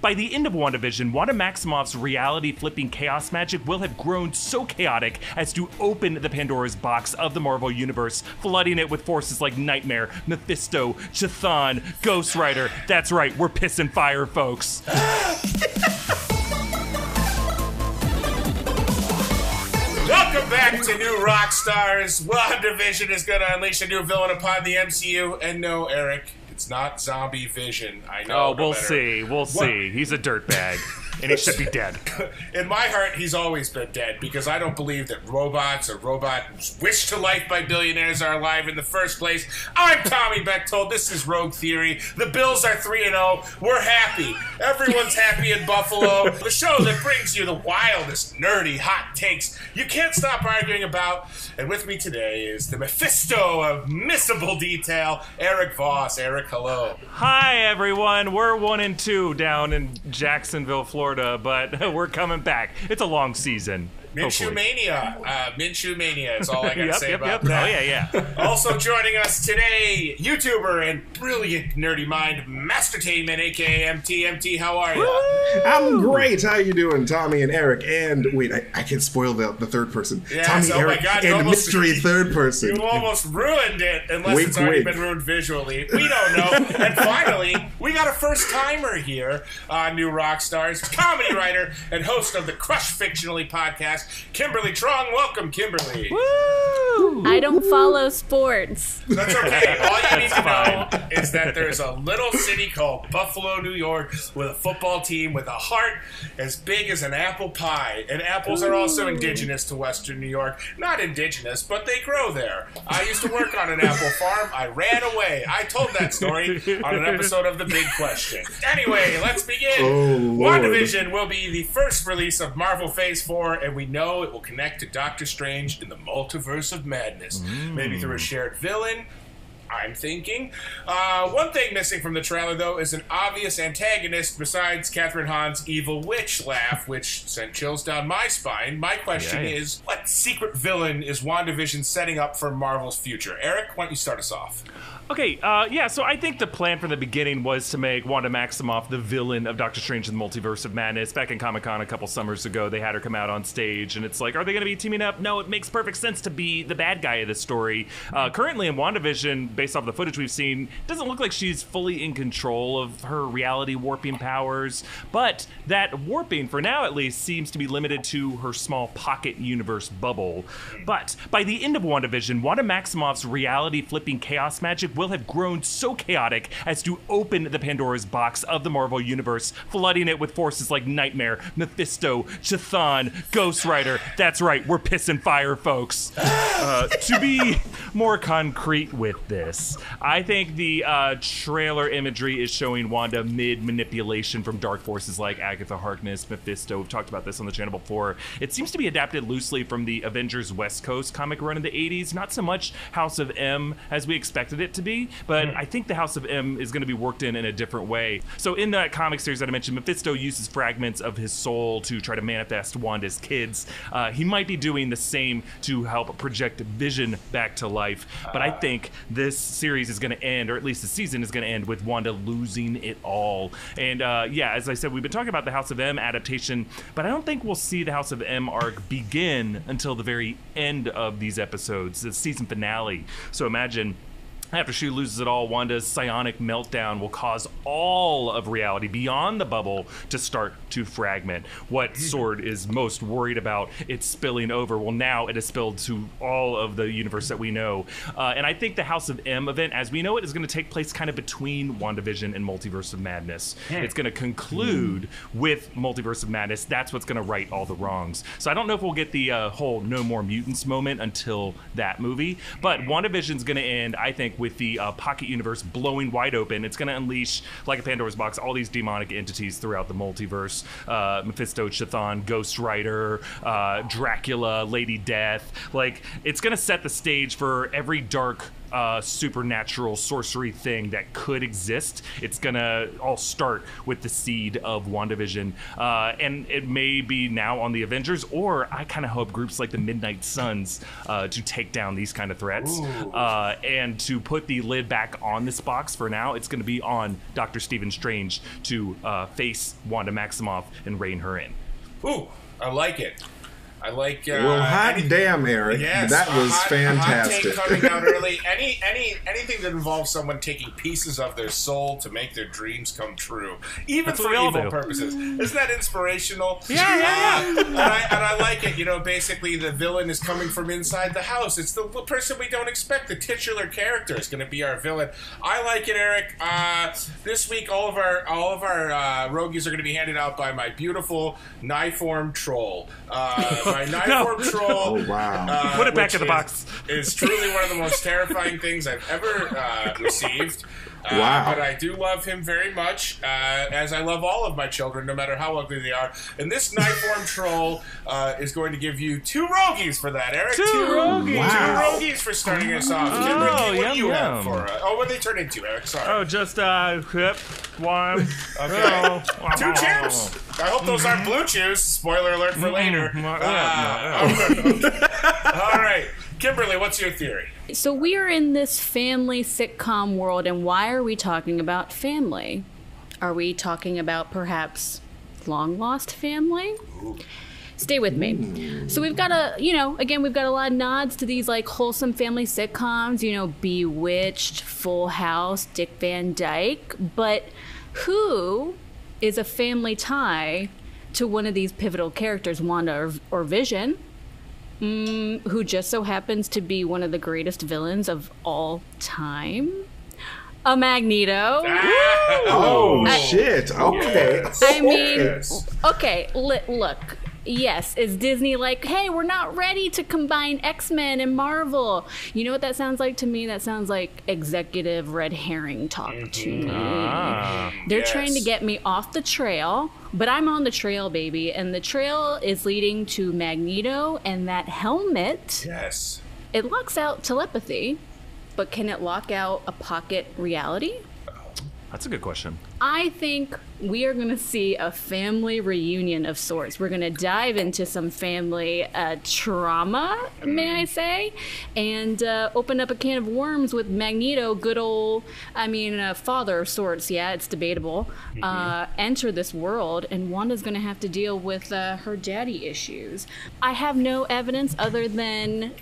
By the end of WandaVision, Wanda Maximoff's reality flipping chaos magic will have grown so chaotic as to open the Pandora's box of the Marvel Universe, flooding it with forces like Nightmare, Mephisto, Chthon, Ghost Rider. That's right, we're pissing fire, folks. Welcome back to New Rockstars. WandaVision is going to unleash a new villain upon the MCU. And no, Erik, it's not Zombie Vision. I know. Oh, we'll matter- see. We'll see. He's a dirtbag, and he should be dead. In my heart, he's always been dead because I don't believe that robots or robots wished to life by billionaires are alive in the first place. I'm Tommy Bechtold. This is Rogue Theory. The Bills are 3 and 0. We're happy. Everyone's happy in Buffalo. The show that brings you the wildest, nerdy, hot takes you can't stop arguing about. And with me today is the Mephisto of missable detail, Erik Voss. Erik, hello. Hi, everyone. We're one and two down in Jacksonville, Florida, but we're coming back. It's a long season. Minshew. Mania. Uh, Minshew Mania is all I got to Yep, say yep, about yep. that. Oh, yeah, yeah. Also joining us today, YouTuber and brilliant nerdy mind, Mastertainment, aka MT. MT, how are you? I'm great. How you doing, Tommy and Erik? And wait, I, I can spoil the, the third person. Yes, Tommy, oh my Erik, God, and almost- mystery third person. You almost ruined it, unless Wink, it's already wink. been ruined visually. We don't know. and finally, we got a first timer here on New Rockstars, comedy writer and host of the Crush Fictionally podcast, Kimberly Trong. Welcome, Kimberly. Woo! I don't follow sports. That's okay. All you need to know is that there's a little city called Buffalo, New York, with a football team with a heart as big as an apple pie. And apples are also indigenous to Western New York. Not indigenous, but they grow there. I used to work on an apple farm. I ran away. I told that story on an episode of The Big Question. Anyway, let's begin. Oh, Lord. WandaVision will be the first release of Marvel Phase 4, and we know it will connect to Doctor Strange in the multiverse of madness. Maybe through a shared villain. I'm thinking. Uh, one thing missing from the trailer, though, is an obvious antagonist besides Kathryn Hahn's evil witch laugh, which sent chills down my spine. My question Yeah, yeah. is what secret villain is WandaVision setting up for Marvel's future? Erik, why don't you start us off? Okay, uh, yeah, so I think the plan from the beginning was to make Wanda Maximoff the villain of Doctor Strange in the Multiverse of Madness. Back in Comic Con a couple summers ago, they had her come out on stage, and it's like, are they going to be teaming up? No, it makes perfect sense to be the bad guy of this story. Uh, currently in WandaVision, based off the footage we've seen, doesn't look like she's fully in control of her reality warping powers, but that warping, for now at least, seems to be limited to her small pocket universe bubble. But by the end of WandaVision, Wanda Maximoff's reality flipping chaos magic will have grown so chaotic as to open the Pandora's box of the Marvel Universe, flooding it with forces like Nightmare, Mephisto, Chthon, Ghost Rider. That's right, we're pissing fire, folks. Uh, to be more concrete with this, I think the uh, trailer imagery is showing Wanda mid manipulation from dark forces like Agatha Harkness, Mephisto. We've talked about this on the channel before. It seems to be adapted loosely from the Avengers West Coast comic run in the 80s. Not so much House of M as we expected it to be, but I think the House of M is going to be worked in in a different way. So in that comic series that I mentioned, Mephisto uses fragments of his soul to try to manifest Wanda's kids. Uh, he might be doing the same to help project Vision back to life, but I think this series is going to end, or at least the season is going to end with Wanda losing it all. And uh, yeah, as I said, we've been talking about the House of M adaptation, but I don't think we'll see the House of M arc begin until the very end of these episodes, the season finale. So imagine after she loses it all, Wanda's psionic meltdown will cause all of reality beyond the bubble to start to fragment. What Sword is most worried about, it's spilling over. Well, now it has spilled to all of the universe that we know. Uh, and I think the House of M event, as we know it, is going to take place kind of between WandaVision and Multiverse of Madness. It's going to conclude with Multiverse of Madness. That's what's going to right all the wrongs. So I don't know if we'll get the uh, whole No More Mutants moment until that movie. But WandaVision's going to end, I think, with the uh, Pocket Universe blowing wide open. It's going to unleash, like a Pandora's box, all these demonic entities throughout the multiverse uh, Mephisto, Chthon, Ghost Rider, uh, Dracula, Lady Death. Like, it's going to set the stage for every dark uh, supernatural sorcery thing that could exist. It's gonna all start with the seed of WandaVision, uh, and it may be now on the Avengers, or I kind of hope groups like the Midnight Suns uh, to take down these kind of threats, uh, and to put the lid back on this box for now. It's to be on Doctor Stephen Strange to uh, face Wanda Maximoff and rein her in. Ooh, I like it. I like. Uh, well, hot any- damn, Erik. Yes, that was hot, a hot take fantastic. coming out early. Any, any, anything that involves someone taking pieces of their soul to make their dreams come true, even That's for evil do. purposes. Isn't that inspirational? Yeah, yeah, Uh, and, I, and I like it. You know, basically, the villain is coming from inside the house. It's the person we don't expect. The titular character is going to be our villain. I like it, Erik. Uh, this week, all of our all of our uh, rogues are going to be handed out by my beautiful Kniform troll. My Kniform troll. Oh, wow. uh, Put it back in the is- box. It's truly one of the most terrifying things I've ever uh, received. Uh, Wow. But I do love him very much, uh, as I love all of my children, no matter how ugly they are. And this Knifeform troll uh, is going to give you two rogies for that, Erik. Two rogies. Wow. Two rogies for starting us off. Oh, Kim, what do yum, you have for uh, Oh, what they turn into, Erik? Sorry. Oh, just uh, yep, one. Okay. Two chews. I hope those aren't blue chews. Spoiler alert for later. Mm, Uh, all right. Kimberly, what's your theory? So we are in this family sitcom world, and why are we talking about family? Are we talking about perhaps long lost family? Stay with me. Hmm. So we've got a, you know, again, we've got a lot of nods to these like wholesome family sitcoms, you know, Bewitched, Full House, Dick Van Dyke. But who is a family tie to one of these pivotal characters, Wanda or, or Vision? Mm, who just so happens to be one of the greatest villains of all time. A Magneto. Oh, I- shit. Okay. I mean, okay, li- look. Yes, is Disney like, hey, we're not ready to combine X Men and Marvel? You know what that sounds like to me? That sounds like executive red herring talk to me. Ah. They're Yes. trying to get me off the trail, but I'm on the trail, baby. And the trail is leading to Magneto and that helmet. Yes. It locks out telepathy, but can it lock out a pocket reality? That's a good question. I think we are going to see a family reunion of sorts. We're going to dive into some family uh, trauma, may I say, and uh, open up a can of worms with Magneto, good old, I mean, uh, father of sorts. Yeah, it's debatable. Uh, enter this world, and Wanda's going to have to deal with uh, her daddy issues. I have no evidence other than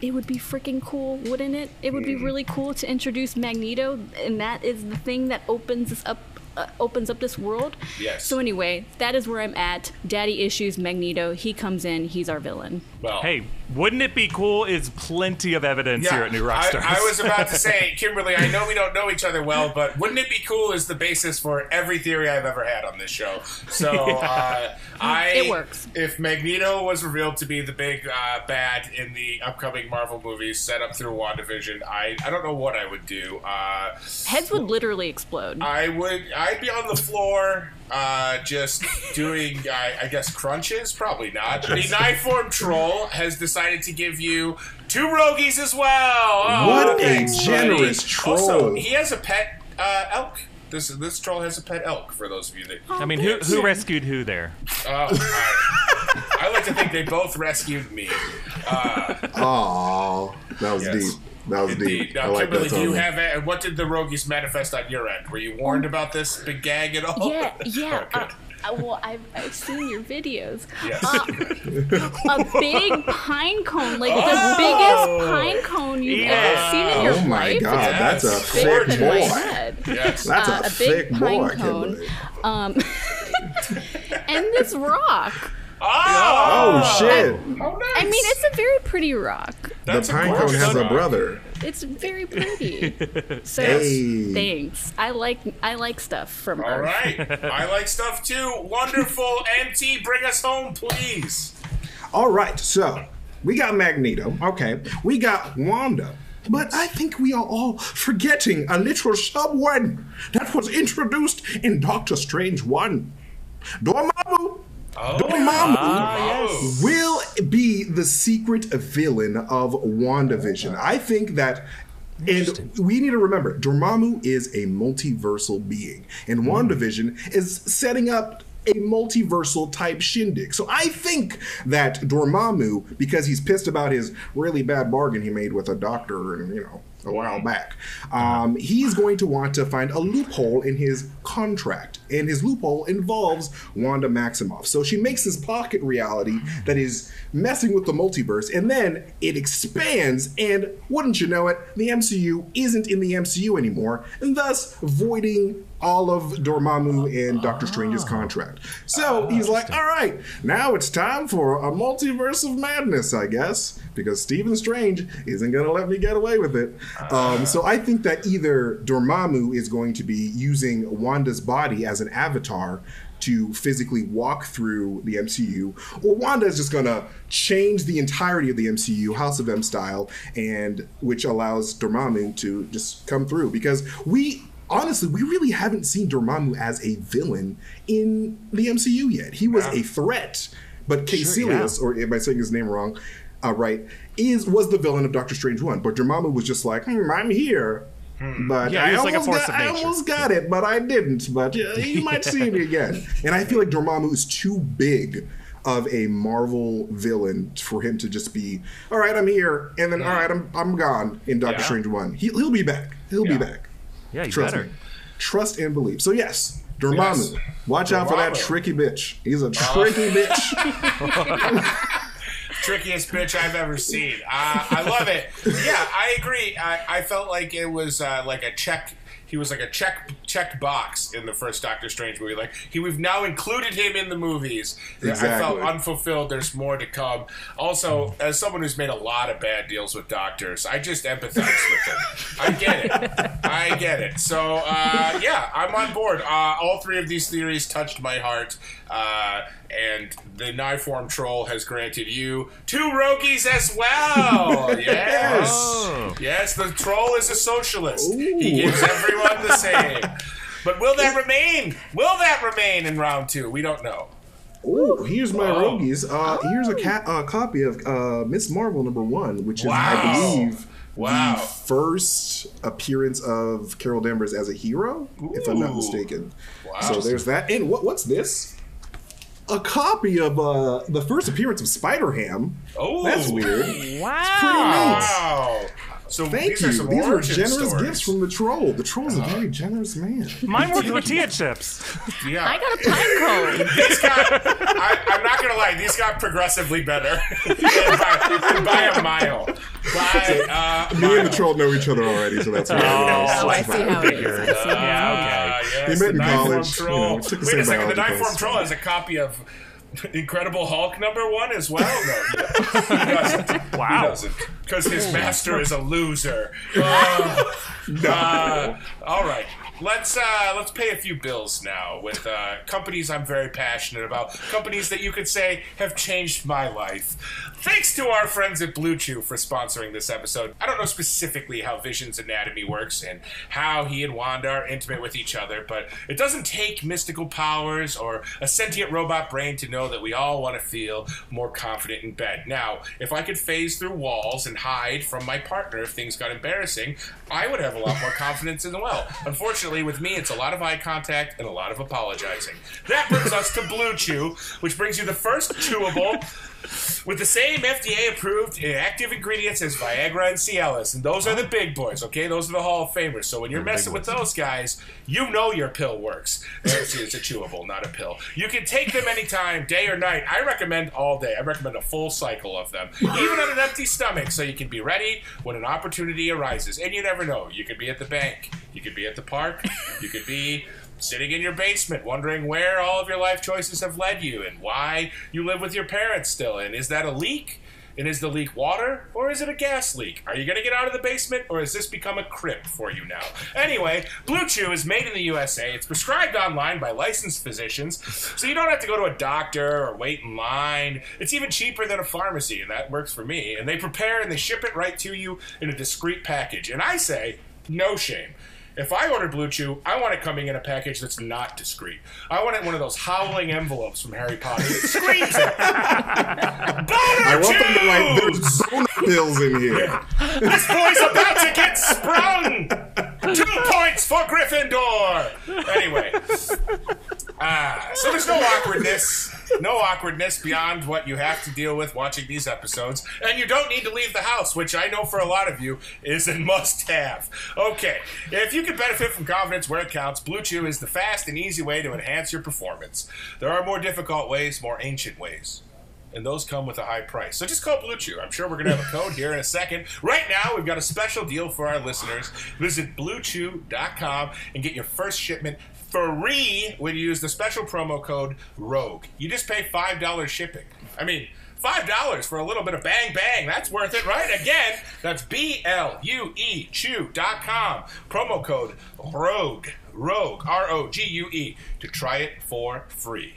it would be freaking cool, wouldn't it? It would be mm. really cool to introduce Magneto, and that is the thing that opens us up. Uh, opens up this world. Yes. So anyway, that is where I'm at. Daddy issues Magneto. He comes in. He's our villain. Well, Hey, wouldn't it be cool? Is plenty of evidence here at New I, Rockstars. I was about to say, Kimberly, I know we don't know each other well, but wouldn't it be cool is the basis for every theory I've ever had on this show. So uh, I, It works. If Magneto was revealed to be the big uh, bad in the upcoming Marvel movies set up through WandaVision, I I don't know what I would do. Uh, Heads would literally explode. I would. I'd be on the floor, uh, just doing, I, I guess, crunches. Probably not. The knife form troll has decided to give you two rogies as well. Oh, What a generous buddy. Also, troll. he has a pet uh, elk. This this troll has a pet elk. For those of you that, I mean, who who rescued who there? oh, I, I like to think they both rescued me. Oh, that was Yes. deep. That was Indeed. deep. Now, I like Kimberly, that. do you have a, what did the rogies manifest on your end? Were you warned about this big gag at all? yeah, yeah. Oh, uh, good. uh, well, I've, I've seen your videos. Yes. Uh, a big pine cone, like the biggest pine cone you've Yeah. ever seen in your life. Oh my life. God, Yes. that's a Bigger thick my boy. yes. That's Uh, a, a thick big boy, pine I can't cone. Um, and this rock. Oh, shit! Oh, nice. I mean, it's a very pretty rock. That's the a pine cone gorgeous has a brother. It's very pretty. So Hey. thanks. I like I like stuff from All Earth. right. I like stuff too. Wonderful. MT, bring us home, please. All right, so we got Magneto. Okay, we got Wanda. But I think we are all forgetting a little someone that was introduced in Doctor Strange 1. Dormammu. Oh, Dormammu Dormammu. Ah, will be the secret villain of WandaVision. I think that. And we need to remember, Dormammu is a multiversal being, and hmm. WandaVision is setting up a multiversal type shindig. So I think that Dormammu, because he's pissed about his really bad bargain he made with a doctor, and you know, a while back, uh-huh. um, he's going to want to find a loophole in his contract, and his loophole involves Wanda Maximoff. So she makes this pocket reality that is messing with the multiverse, and then it expands, and wouldn't you know it, the MCU isn't in the MCU anymore, and thus voiding all of Dormammu and Doctor Strange's contract. So he's like, all right, now it's time for a multiverse of madness, I guess, because Stephen Strange isn't going to let me get away with it. Um, so I think that either Dormammu is going to be using Wanda's body as an avatar to physically walk through the MCU, or Wanda is just gonna change the entirety of the MCU, House of M style, and which allows Dormammu to just come through. Because we honestly, we really haven't seen Dormammu as a villain in the MCU yet. He was a threat, but Kaecilius, or am I saying his name wrong? Uh, right, is was the villain of Doctor Strange one, but Dormammu was just like, hmm, I'm here. But Yeah, I, he was like a almost force got, of I almost got it, but I didn't. But uh, you might see me again. And I feel like Dormammu is too big of a Marvel villain for him to just be, all right, I'm here, and then all right, I'm I'm gone in Doctor Yeah. Strange one. He, he'll be back. He'll Yeah. be back. Yeah, you Trust better. me. Trust and believe. So yes, Dormammu. Yes. Watch out for that tricky bitch. He's a tricky bitch. trickiest bitch I've ever seen. Uh, I love it. Yeah, I agree. I, I felt like it was uh, like a check. He was like a check checked box in the first Doctor Strange movie. Like he, we've now included him in the movies. I felt unfulfilled. There's more to come. Also, as someone who's made a lot of bad deals with doctors, I just empathize with him. I get it. I get it. So uh, yeah, I'm on board. Uh, all three of these theories touched my heart. Uh, and the Kniform Troll has granted you two Rogies as well. Yes. Oh. Yes, the troll is a socialist. He gives everyone the same. But will that remain? Will that remain in round two? We don't know. Ooh, here's my Whoa. rogies. Uh, here's a ca- uh, copy of uh, Miss Marvel number one, which is, Wow. I believe, Wow. the first appearance of Carol Danvers as a hero, if I'm not mistaken. Wow. So there's that. And what, what's this? A copy of uh, the first appearance of Spider Ham. Oh, That's weird. Wow. it's pretty neat. Wow. So Thank these you. are some These were origin generous stories. Uh-huh. gifts from the troll. The troll's a very generous man. Mine were tortilla chips. Yeah. I got a pine cone. These got, I, I'm not gonna lie, these got progressively better by, by a mile. By uh, Me and the troll know each other already, so that's why. Oh, I see how it is. I see how Yeah, okay. Yes, They met the in Knife Form you Troll. know, we took the Wait same a second, the biology Knife Form. Troll has a copy of Incredible Hulk number one as well. No, he doesn't. Wow. Because his master is a loser. Oh, uh, all right. Let's uh, let's pay a few bills now with uh, companies I'm very passionate about. Companies that you could say have changed my life. Thanks to our friends at Blue Chew for sponsoring this episode. I don't know specifically how Vision's anatomy works and how he and Wanda are intimate with each other, but it doesn't take mystical powers or a sentient robot brain to know that we all want to feel more confident in bed. Now, if I could phase through walls and hide from my partner if things got embarrassing, I would have a lot more confidence as well. Unfortunately, with me, it's a lot of eye contact and a lot of apologizing. That brings us to Blue Chew, which brings you the first chewable with the same FDA approved active ingredients as Viagra and Cialis. And those are the big boys, okay? Those are the Hall of Famers. So when you're messing with those guys, you know your pill works. It's, it's a chewable, not a pill. You can take them anytime, day or night. I recommend all day. I recommend a full cycle of them, even on an empty stomach, so you can be ready when an opportunity arises. And you never know. You could be at the bank, you could be at the park, you could be sitting in your basement wondering where all of your life choices have led you and why you live with your parents still. And is that a leak? And is the leak water or is it a gas leak? Are you going to get out of the basement or has this become a crypt for you now? Anyway, Blue Chew is made in the USA. It's prescribed online by licensed physicians, so you don't have to go to a doctor or wait in line. It's even cheaper than a pharmacy, and that works for me. And they prepare and they ship it right to you in a discreet package. And I say, no shame. If I order Blue Chew, I want it coming in a package that's not discreet. I want it in one of those howling envelopes from Harry Potter. It screams it. I want them to write there's boner pills in here. This boy's about to get sprung. Two points for Gryffindor. Anyway, ah, so there's no awkwardness, no awkwardness beyond what you have to deal with watching these episodes, and you don't need to leave the house, which I know for a lot of you is a must-have. Okay, if you can benefit from confidence where it counts, Blue Chew is the fast and easy way to enhance your performance. There are more difficult ways, more ancient ways and those come with a high price. So just call Blue Chew. I'm sure we're going to have a code here in a second. Right now, we've got a special deal for our listeners. Visit bluechew.com and get your first shipment free when you use the special promo code ROGUE. You just pay $5 shipping. I mean, $5 for a little bit of bang bang. That's worth it, right? Again, that's B L U E chew.com. Promo code ROGUE. Rogue, R O G U E, to try it for free.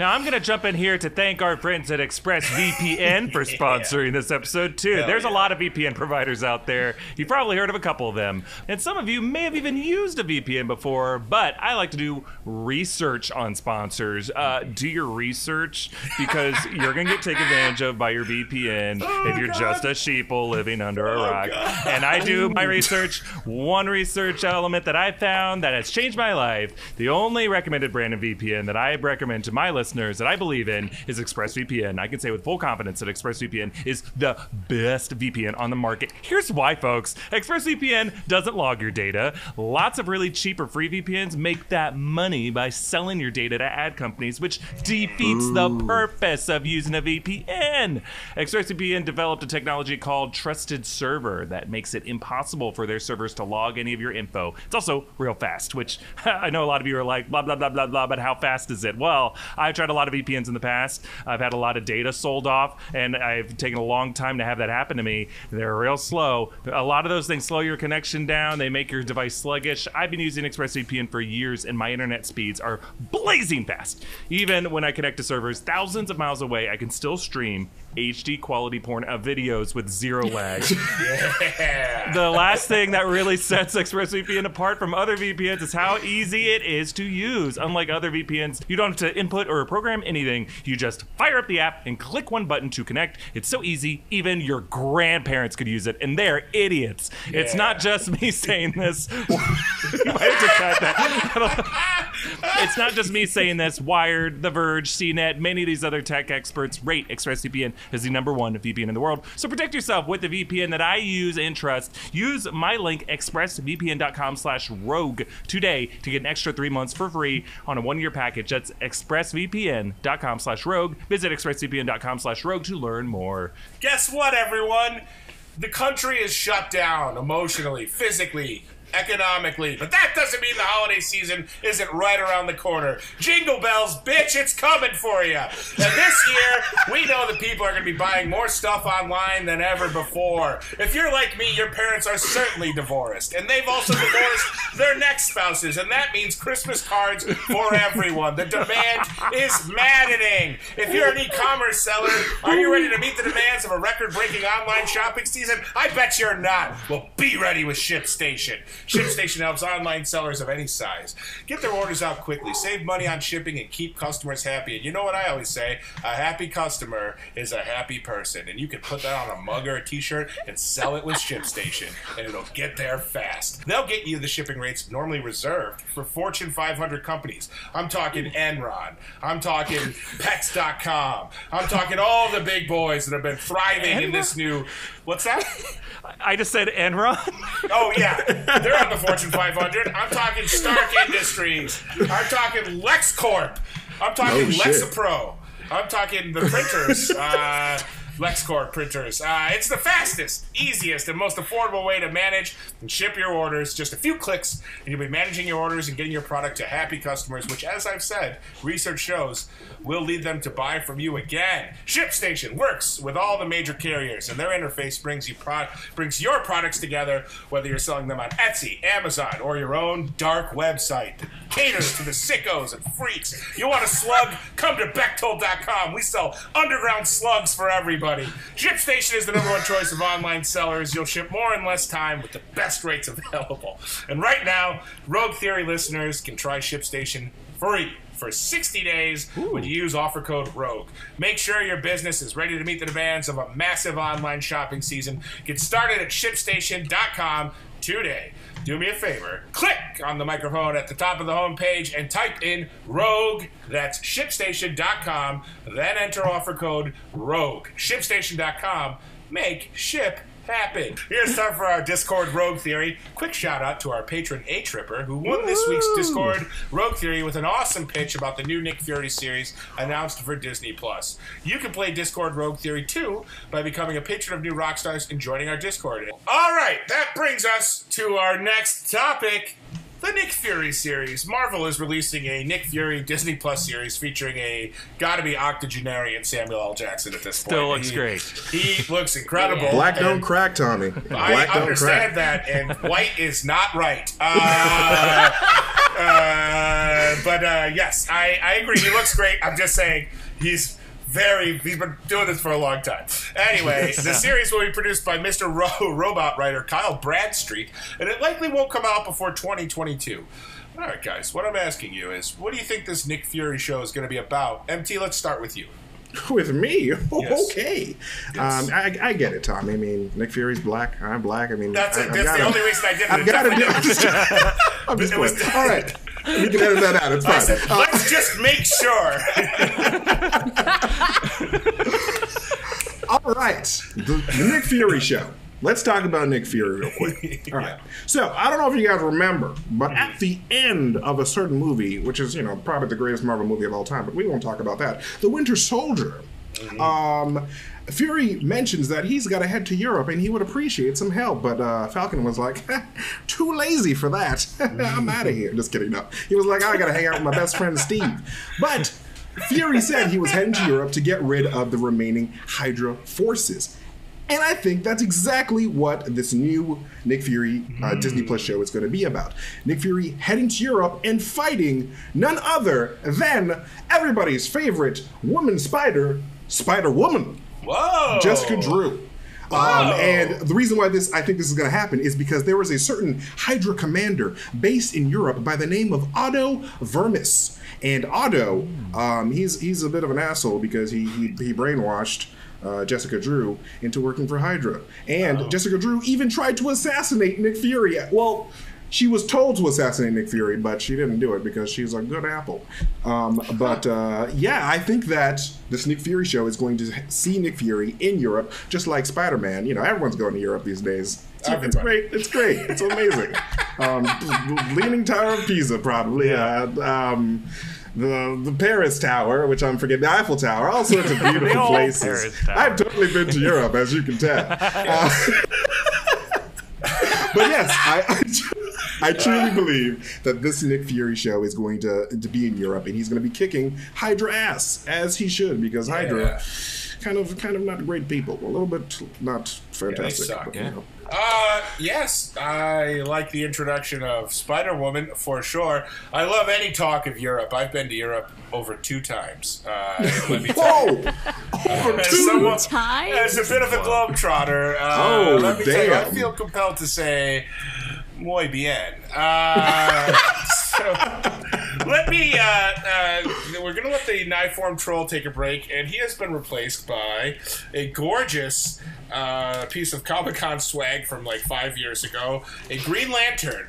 Now I'm going to jump in here to thank our friends at ExpressVPN for sponsoring this episode too. Hell There's a lot of VPN providers out there. You've probably heard of a couple of them, and some of you may have even used a VPN before. But I like to do research on sponsors. Uh, do your research because you're going to get taken advantage of by your VPN if you're just a sheeple living under a rock. And I do my research. One research element that I found that has changed my life. The only recommended brand of VPN that I recommend to my listeners that I believe in is ExpressVPN. I can say with full confidence that ExpressVPN is the best VPN on the market. Here's why, folks. ExpressVPN doesn't log your data. Lots of really cheap or free VPNs make that money by selling your data to ad companies, which defeats the purpose of using a VPN. ExpressVPN developed a technology called Trusted Server that makes it impossible for their servers to log any of your info. It's also real fast, which I know a lot of you are like, blah, blah, blah, blah, blah, but how fast is it? Well, I've tried a lot of VPNs in the past. I've had a lot of data sold off, and I've taken a long time to have that happen to me. They're real slow. A lot of those things slow your connection down, they make your device sluggish. I've been using ExpressVPN for years, and my internet speeds are blazing fast. Even when I connect to servers thousands of miles away, I can still stream HD quality porn of videos with zero lag. Yeah. the last thing that really sets ExpressVPN apart from other VPNs is how easy it is to use. Unlike other VPNs, you don't have to input or program anything. You just fire up the app and click one button to connect. It's so easy, even your grandparents could use it, and they're idiots. It's not just me saying this. you might have to cut that. it's not just me saying this. Wired, The Verge, CNET, many of these other tech experts rate ExpressVPN as the number one VPN in the world. So protect yourself with the VPN that I use and trust. Use my link expressvpn.com slash rogue today to get an extra three months for free on a one-year package. That's expressvpn.com slash rogue. Visit expressvpn.com slash rogue to learn more. Guess what, everyone? The country is shut down emotionally, physically, economically, but that doesn't mean the holiday season isn't right around the corner. Jingle bells, bitch, it's coming for you. And this year, we know that people are going to be buying more stuff online than ever before. If you're like me, your parents are certainly divorced, and they've also divorced their next spouses, and that means Christmas cards for everyone. The demand is maddening. If you're an e-commerce seller, are you ready to meet the demands of a record-breaking online shopping season? I bet you're not. Well, be ready with ShipStation. ShipStation helps online sellers of any size get their orders out quickly, save money on shipping, and keep customers happy. And you know what I always say? A happy customer is a happy person. And you can put that on a mug or a t-shirt and sell it with ShipStation, and it'll get there fast. They'll get you the shipping rates normally reserved for Fortune 500 companies. I'm talking Enron. I'm talking Pets.com. I'm talking all the big boys that have been thriving in this new. What's that? I just said Enron. Oh yeah, they're the Fortune 500. I'm talking Stark Industries. I'm talking LexCorp. I'm talking. Lexapro. I'm talking the printers. Uh, LexCorp printers. Uh, it's the fastest, easiest, and most affordable way to manage and ship your orders. Just a few clicks, and you'll be managing your orders and getting your product to happy customers, which, as I've said, research shows will lead them to buy from you again. ShipStation works with all the major carriers, and their interface brings you pro- brings your products together, whether you're selling them on Etsy, Amazon, or your own dark website caters to the sickos and freaks. You want a slug? Come to Bechtold.com We sell underground slugs for everybody. ShipStation is the number one choice of online sellers. You'll ship more in less time with the best rates available. And right now, Rogue Theory listeners can try ShipStation free for 60 days when you use offer code ROGUE. Make sure your business is ready to meet the demands of a massive online shopping season. Get started at ShipStation.com today. Do me a favor, click on the microphone at the top of the homepage and type in Rogue. That's ShipStation.com. Then enter offer code ROGUE. ShipStation.com. Make ship happen. Here's time for our Discord Rogue Theory. Quick shout out to our patron A Tripper, who won this week's Discord Rogue Theory with an awesome pitch about the new Nick Fury series announced for Disney Plus. You can play Discord Rogue Theory too by becoming a patron of New Rockstars and joining our Discord. All right, that brings us to our next topic. The Nick Fury series. Marvel is releasing a Nick Fury Disney Plus series featuring a gotta be octogenarian Samuel L. Jackson at this Still point. Still looks He- great. He looks incredible. Black don't crack, Tommy. I Black don't understand crack. that, and white is not right. Uh, uh, but uh, yes, I, I agree. He looks great. I'm just saying he's very. He's been doing this for a long time. Anyway, the series will be produced by Mr. Ro- Robot writer Kyle Bradstreet, and it likely won't come out before 2022. All right, guys. What I'm asking you is, what do you think this Nick Fury show is going to be about? MT, let's start with you. With me? Yes. Okay. Yes. Um, I, I get it, Tommy. I mean, Nick Fury's black. I'm black. I mean, That's I, it. I've That's the gotta- only reason I did it. I've got to do definitely- I'm just, It was- All right. We can edit that out. It's fine. said, Uh, let's just make sure. Right, the, the Nick Fury show. Let's talk about Nick Fury real quick. All right. So I don't know if you guys remember, but at the end of a certain movie, which is you know probably the greatest Marvel movie of all time, but we won't talk about that. The Winter Soldier. Um, Fury mentions that he's got to head to Europe and he would appreciate some help, but uh, Falcon was like, "Too lazy for that. I'm out of here." Just kidding. No, he was like, "I got to hang out with my best friend Steve," but. Fury said he was heading to Europe to get rid of the remaining Hydra forces. And I think that's exactly what this new Nick Fury uh, Disney Plus show is going to be about. Nick Fury heading to Europe and fighting none other than everybody's favorite woman spider, Spider Woman, Whoa. Jessica Drew. Um, and the reason why this I think this is going to happen is because there was a certain Hydra commander based in Europe by the name of Otto Vermis. And Otto, um, he's he's a bit of an asshole because he he, he brainwashed uh, Jessica Drew into working for Hydra. And Jessica Drew even tried to assassinate Nick Fury. Well, she was told to assassinate Nick Fury, but she didn't do it because she's a good apple. Um, but uh, yeah, I think that this Nick Fury show is going to see Nick Fury in Europe, just like Spider Man. You know, everyone's going to Europe these days. It's, it's great. It's great. It's amazing. um, Leaning Tower of Pisa, probably. Uh, um, the the Paris Tower, which I'm forgetting, the Eiffel Tower, all sorts of beautiful places. I've totally been to Europe, as you can tell. Uh, but yes, I, I, truly believe that this Nick Fury show is going to, to be in Europe, and he's going to be kicking Hydra ass as he should, because Hydra, Yeah. kind of, kind of not great people, a little bit not fantastic. suck. but, you know. Uh, yes, I like the introduction of Spider Woman for sure. I love any talk of Europe. I've been to Europe over two times. Uh, let me tell you. Whoa! Over As two. someone- times? As a bit of a globetrotter, uh, Oh, let me tell you, I feel compelled to say, muy bien. Uh, so, let me, uh, uh, we're going to let the knife-form troll take a break, and he has been replaced by a gorgeous uh, piece of Comic-Con swag from like five years ago, a Green Lantern.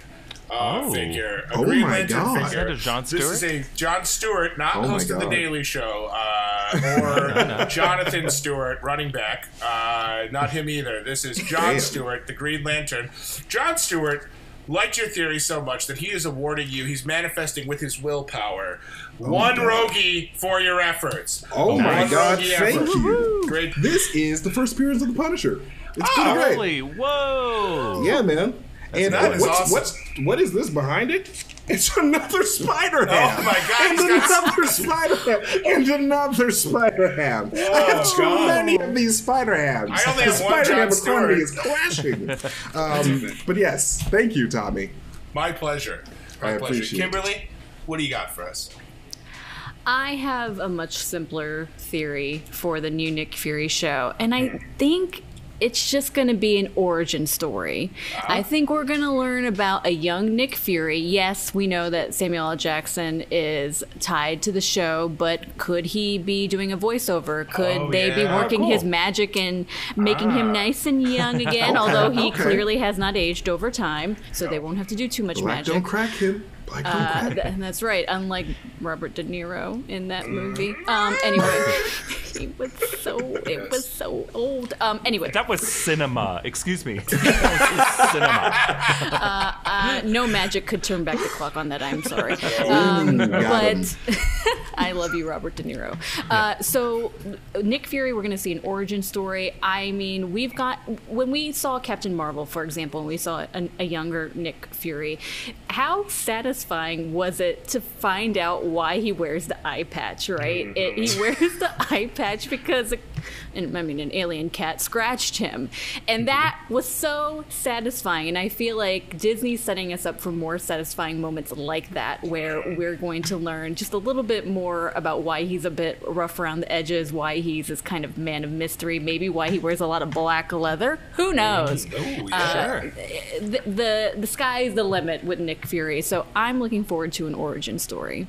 Uh, Oh. figure, a Oh Green my Lantern God. figure. Is that a Jon This is Stewart? a John Stewart, not Oh host of the Daily Show, uh, or Jonathan Stewart, running back. Uh, not him either. This is John Damn. Stewart, the Green Lantern. John Stewart liked your theory so much that he is awarding you, he's manifesting with his willpower, one God. rogie for your efforts. Oh my God, thank effort. you. Great. This is the first appearance of the Punisher. It's Oh, pretty great. Holy, whoa! Yeah, man. And that uh, what's, awesome. what's what is this behind it? It's another Spider Ham. Oh my God, And he's got- another Spider Ham. And another Spider Ham. I have too God. many of these Spider Hams. I only the have one Spider Ham Jon economy Stewart. is crashing. um, but yes, thank you, Tommy. My pleasure. My I pleasure. appreciate it. Kimberly, what do you got for us? I have a much simpler theory for the new Nick Fury show, and I think it's just going to be an origin story. I think we're going to learn about a young Nick Fury. Yes, we know that Samuel L. Jackson is tied to the show, but could he be doing a voiceover? Could Oh, they be yeah. working cool. his magic and making him ah. nice and young again? Although he okay. clearly has not aged over time, so they won't have to do too much Black magic. don't crack him. Black Uh, th- and that's right. Unlike Robert De Niro in that movie. Um. Anyway, he was so it was so old. Um. Anyway, That was cinema. Excuse me. Cinema. uh, no magic could turn back the clock on that. I'm sorry. Um, Got but I love you, Robert De Niro. Uh, so Nick Fury, we're going to see an origin story. I mean, we've got when we saw Captain Marvel, for example, and we saw a, a younger Nick Fury. How satisfying was it to find out why he wears the eye patch? Right, it, he mm-hmm. wears the eye patch because. And I mean, an alien cat scratched him, and mm-hmm. that was so satisfying. And I feel like Disney's setting us up for more satisfying moments like that, where we're going to learn just a little bit more about why he's a bit rough around the edges, why he's this kind of man of mystery, maybe why he wears a lot of black leather. Who knows? Oh, yeah. Uh, the, the the sky's the limit with Nick Fury, so I'm looking forward to an origin story.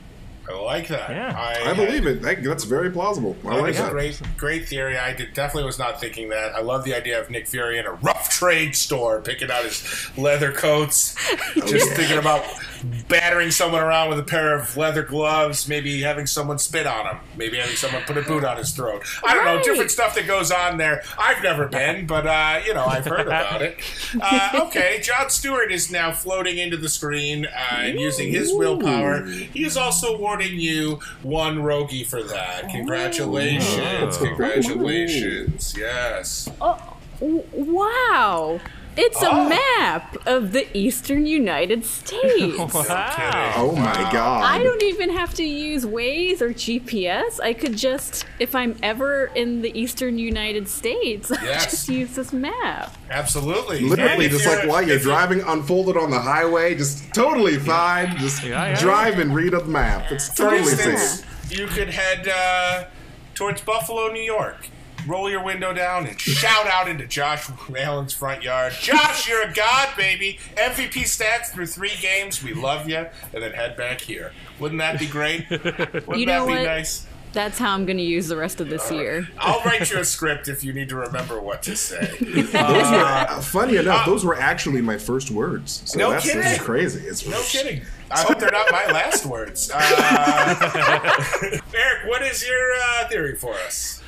I like that. Yeah. I believe it. That, that's very plausible. I like that. great, great theory. I did, definitely was not thinking that. I love the idea of Nick Fury in a rough trade store, picking out his leather coats, just thinking about battering someone around with a pair of leather gloves, maybe having someone spit on him, maybe having someone put a boot on his throat. I don't know, different stuff that goes on there. I've never been, but uh, you know, I've heard about it. Uh, okay, John Stewart is now floating into the screen uh, and using his willpower. He is also awarding you one rogie for that. Congratulations, congratulations. Yes. W- Wow! It's a Oh. map of the eastern United States. Wow. Oh my god. I don't even have to use Waze or GPS. I could just, if I'm ever in the eastern United States, Yes. just use this map. Absolutely. Literally, just like while you're if you- driving unfolded on the highway, just totally fine. Just Yeah, yeah. drive and read a map. It's For totally instance, safe. you could head uh, towards Buffalo, New York. Roll your window down and shout out into Josh Allen's front yard. Josh, you're a god, baby. MVP stats through three games. We love you. And then head back here. Wouldn't that be great? Wouldn't You that be what? nice? That's how I'm going to use the rest of this year. I'll write you a script if you need to remember what to say. those Uh, funny enough, those were actually my first words. So No that's, kidding. that's crazy. It's No kidding. I hope they're not my last words. Uh, Erik, what is your uh, theory for us?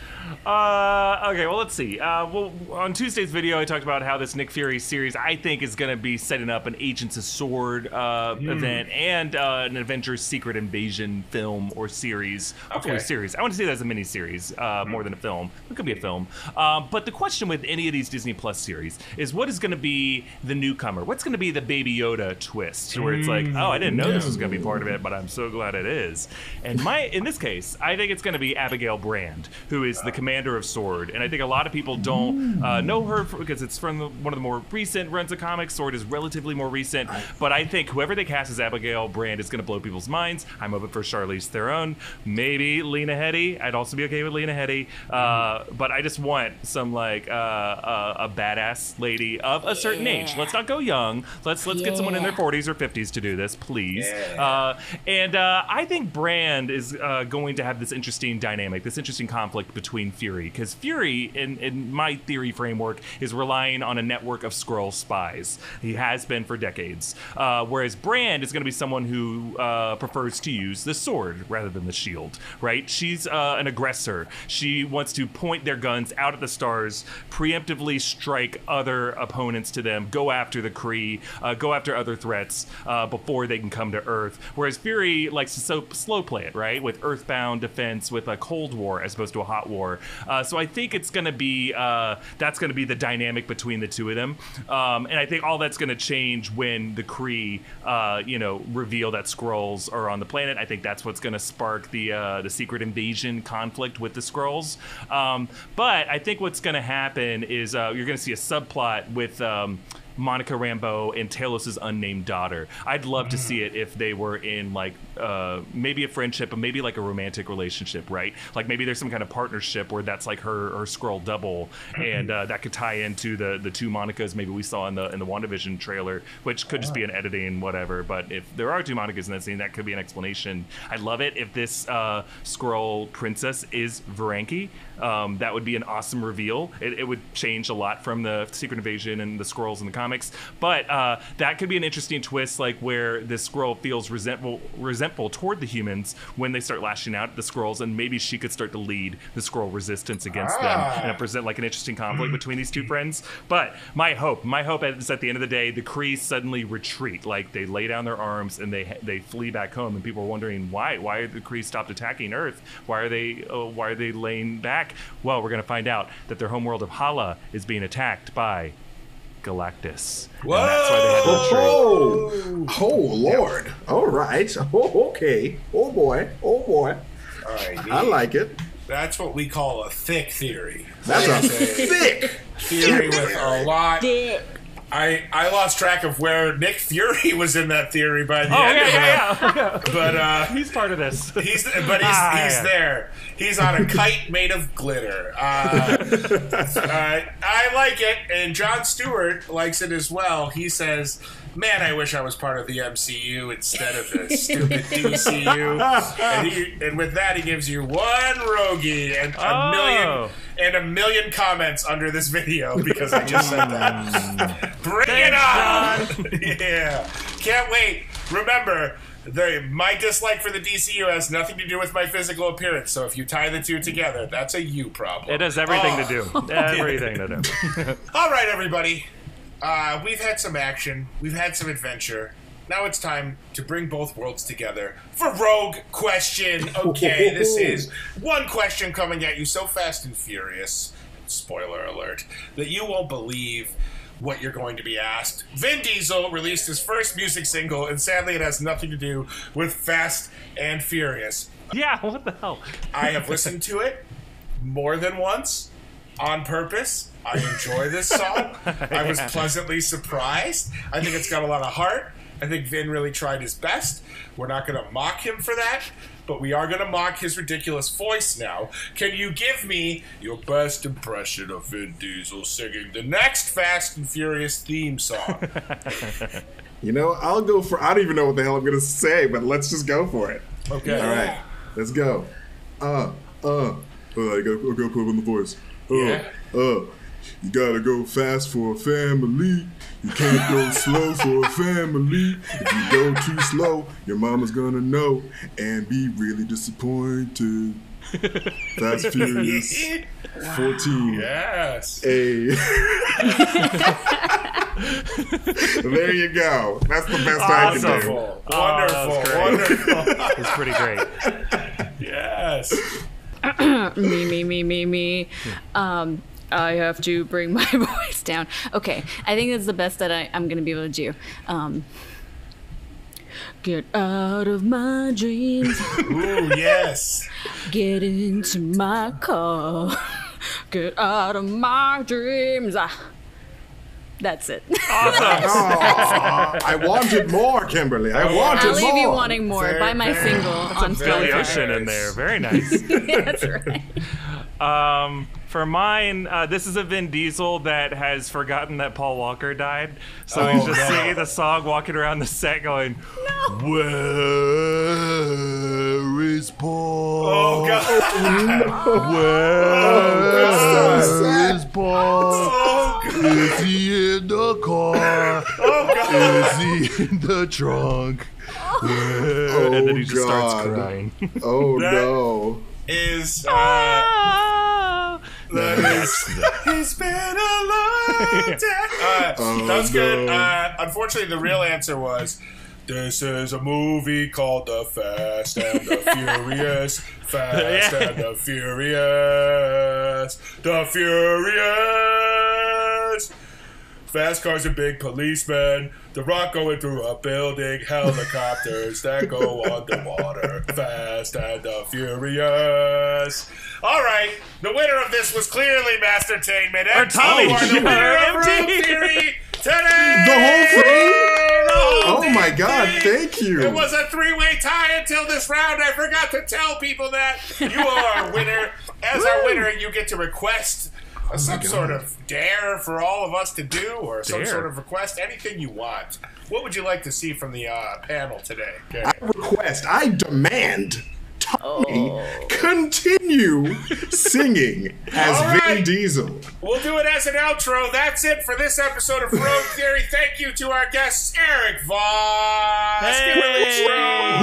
Uh, okay, well, let's see. Uh, well, on Tuesday's video, I talked about how this Nick Fury series, I think, is going to be setting up an Agents of Sword uh, Hmm. event and uh, an Avengers Secret Invasion film or series. A Okay. series. I want to see that as a miniseries uh, more than a film. It could be a film. Uh, but the question with any of these Disney Plus series is what is going to be the newcomer? What's going to be the Baby Yoda twist? Where it's like, oh, I didn't know this was going to be part of it, but I'm so glad it is. And my, in this case, I think it's going to be Abigail Brand, who is the commander of Sword. And I think a lot of people don't uh, know her for, because it's from the, one of the more recent runs of comics. Sword is relatively more recent. But I think whoever they cast as Abigail Brand is going to blow people's minds. I'm open for Charlize Theron, maybe Lena Headey. I'd also be okay with Lena Headey. Uh, but I just want some like uh, uh, a badass lady of a certain age. Let's not go young. Let's let's get someone in their 40s or 50s to do this, please. Uh, and uh, I think Brand is uh, going to have this interesting dynamic, this interesting conflict between Fury, because Fury, in, in my theory framework, is relying on a network of Skrull spies. He has been for decades. Uh, whereas Brand is going to be someone who uh, prefers to use the sword rather than the shield, right? She's uh, an aggressor. She wants to point their guns out at the stars, preemptively strike other opponents to them, go after the Kree, uh, go after other threats uh, before they can come to Earth. Whereas Fury likes to so slow play it, right? With Earthbound defense, with a Cold War as opposed to a Hot War. Uh, so I think it's going to be uh, that's going to be the dynamic between the two of them, um, and I think all that's going to change when the Kree, uh, you know, reveal that Skrulls are on the planet. I think that's what's going to spark the uh, the secret invasion conflict with the Skrulls. Um, but I think what's going to happen is uh, you're going to see a subplot with. Um, Monica Rambeau and Talos's unnamed daughter. I'd love to see it if they were in like uh, maybe a friendship, but maybe like a romantic relationship, right? Like maybe there's some kind of partnership where that's like her her Skrull double, and uh, that could tie into the the two Monicas maybe we saw in the in the WandaVision trailer, which could just be an editing whatever. But if there are two Monicas in that scene, that could be an explanation. I'd love it if this uh, Skrull princess is Veranke. Um, that would be an awesome reveal. It, it would change a lot from the Secret Invasion and the Skrulls in the comics, but uh, that could be an interesting twist, like where the Skrull feels resentful resentful toward the humans when they start lashing out at the Skrulls, and maybe she could start to lead the Skrull resistance against them and present like an interesting conflict between these two friends. But my hope, my hope is at the end of the day, the Kree suddenly retreat, like they lay down their arms and they they flee back home, and people are wondering why why are the Kree stopped attacking Earth? Why are they uh, why are they laying back? Well, we're going to find out that their homeworld of Hala is being attacked by Galactus. And that's why they had to retreat. Oh, oh Lord! All right. Oh, okay. Oh boy. Oh boy. All right, I like it. That's what we call a thick theory. That's a That is thick. theory with a lot. Dick. I I lost track of where Nick Fury was in that theory by the Oh end yeah, of it. yeah, yeah. But uh, He's part of this. He's but he's, Ah, he's yeah. there. He's on a kite made of glitter. Uh, uh, I like it, and John Stewart likes it as well. He says, "Man, I wish I was part of the MCU instead of the stupid DCU." And, he, and with that, he gives you one rogie and a Oh. million and a million comments under this video because I just said that. Bring it on! yeah, can't wait. Remember, the, my dislike for the DCU has nothing to do with my physical appearance. So if you tie the two together, that's a you problem. It has everything Oh. to do. Everything to do. All right, everybody. Uh, we've had some action. We've had some adventure. Now it's time to bring both worlds together for Rogue Question. Okay, this is one question coming at you so fast and furious, spoiler alert, that you won't believe what you're going to be asked. Vin Diesel released his first music single, and sadly, it has nothing to do with Fast and Furious. Yeah, what the hell? I have listened to it more than once on purpose. I enjoy this song. I was pleasantly surprised. I think it's got a lot of heart. I think Vin really tried his best. We're not going to mock him for that, but we are going to mock his ridiculous voice now. Can you give me your best impression of Vin Diesel singing the next Fast and Furious theme song? You know, I'll go for. I don't even know what the hell I'm gonna say, but let's just go for it. Okay. All right, let's go. Uh, uh. Uh, I gotta, I gotta put up in the voice. Uh, Yeah. uh. You gotta go fast for a family. You can't go slow for a family. If you go too slow, your mama's gonna know and be really disappointed. Fast Furious 14. Yes. A. there you go. That's the best I can do. Wonderful. Oh, Wonderful. Wonderful. It's pretty great. yes. me, me, me, me, me. Um, I have to bring my voice down. Okay, I think that's the best that I, I'm going to be able to do. Um, get out of my dreams, Ooh, yes. get into my car, get out of my dreams. Ah, that's it. Aw, I wanted more, Kimberly. I wanted more. I'll leave more. you wanting more. Fair, Buy my fair. single on Billy Very Ocean in there. Very nice. that's right. Um, for mine, uh, this is a Vin Diesel that has forgotten that Paul Walker died. So Oh, he's just no. singing the song, walking around the set, going, Where is Paul? Oh, God. Where so sad. is Paul? Oh, God. Is he in the car? Oh, God. Is he in the trunk? Oh, and then he just starts God. crying. Oh That- no. Is, uh, Ah. That is, it's been a long time. Uh, Oh, that was good. no. Uh, unfortunately, the real answer was, this is a movie called The Fast and the Furious. Fast Yeah. and the Furious. The Furious. Fast cars and big policemen. The rock going through a building. Helicopters that go underwater. Fast and the Furious. All right. The winner of this was clearly Mastertainment. Or Tommy. Oh, you are the winner of. Theory Today! The whole thing? Oh my God, thing. thank you. It was a three-way tie until this round. I forgot to tell people that you are our winner. As our winner, you get to request uh, some sort of dare for all of us to do, or some Dare? sort of request, anything you want. What would you like to see from the uh, panel today? Okay. request, I demand Tommy continue singing as All Vin. Diesel. We'll do it as an outro. That's it for this episode of Rogue Theory. Thank you to our guests, Erik Voss, Hey.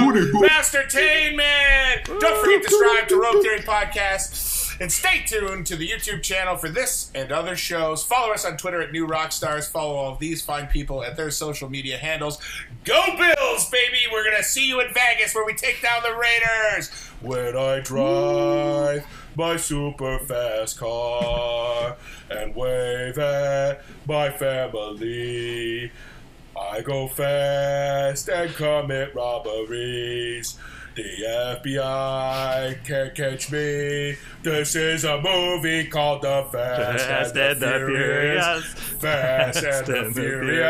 Hooty. Mastertainment. Don't forget to subscribe to Rogue Theory Podcast. And stay tuned to the YouTube channel for this and other shows. Follow us on Twitter at New Rockstars. Follow all of these fine people at their social media handles. Go Bills, baby! We're gonna see you in Vegas where we take down the Raiders. When I drive my super fast car and wave at my family. I go fast and commit robberies. The FBI can't catch me. This is a movie called The Fast, Fast and the and the Furious. Furious. Fast and the and the Furious.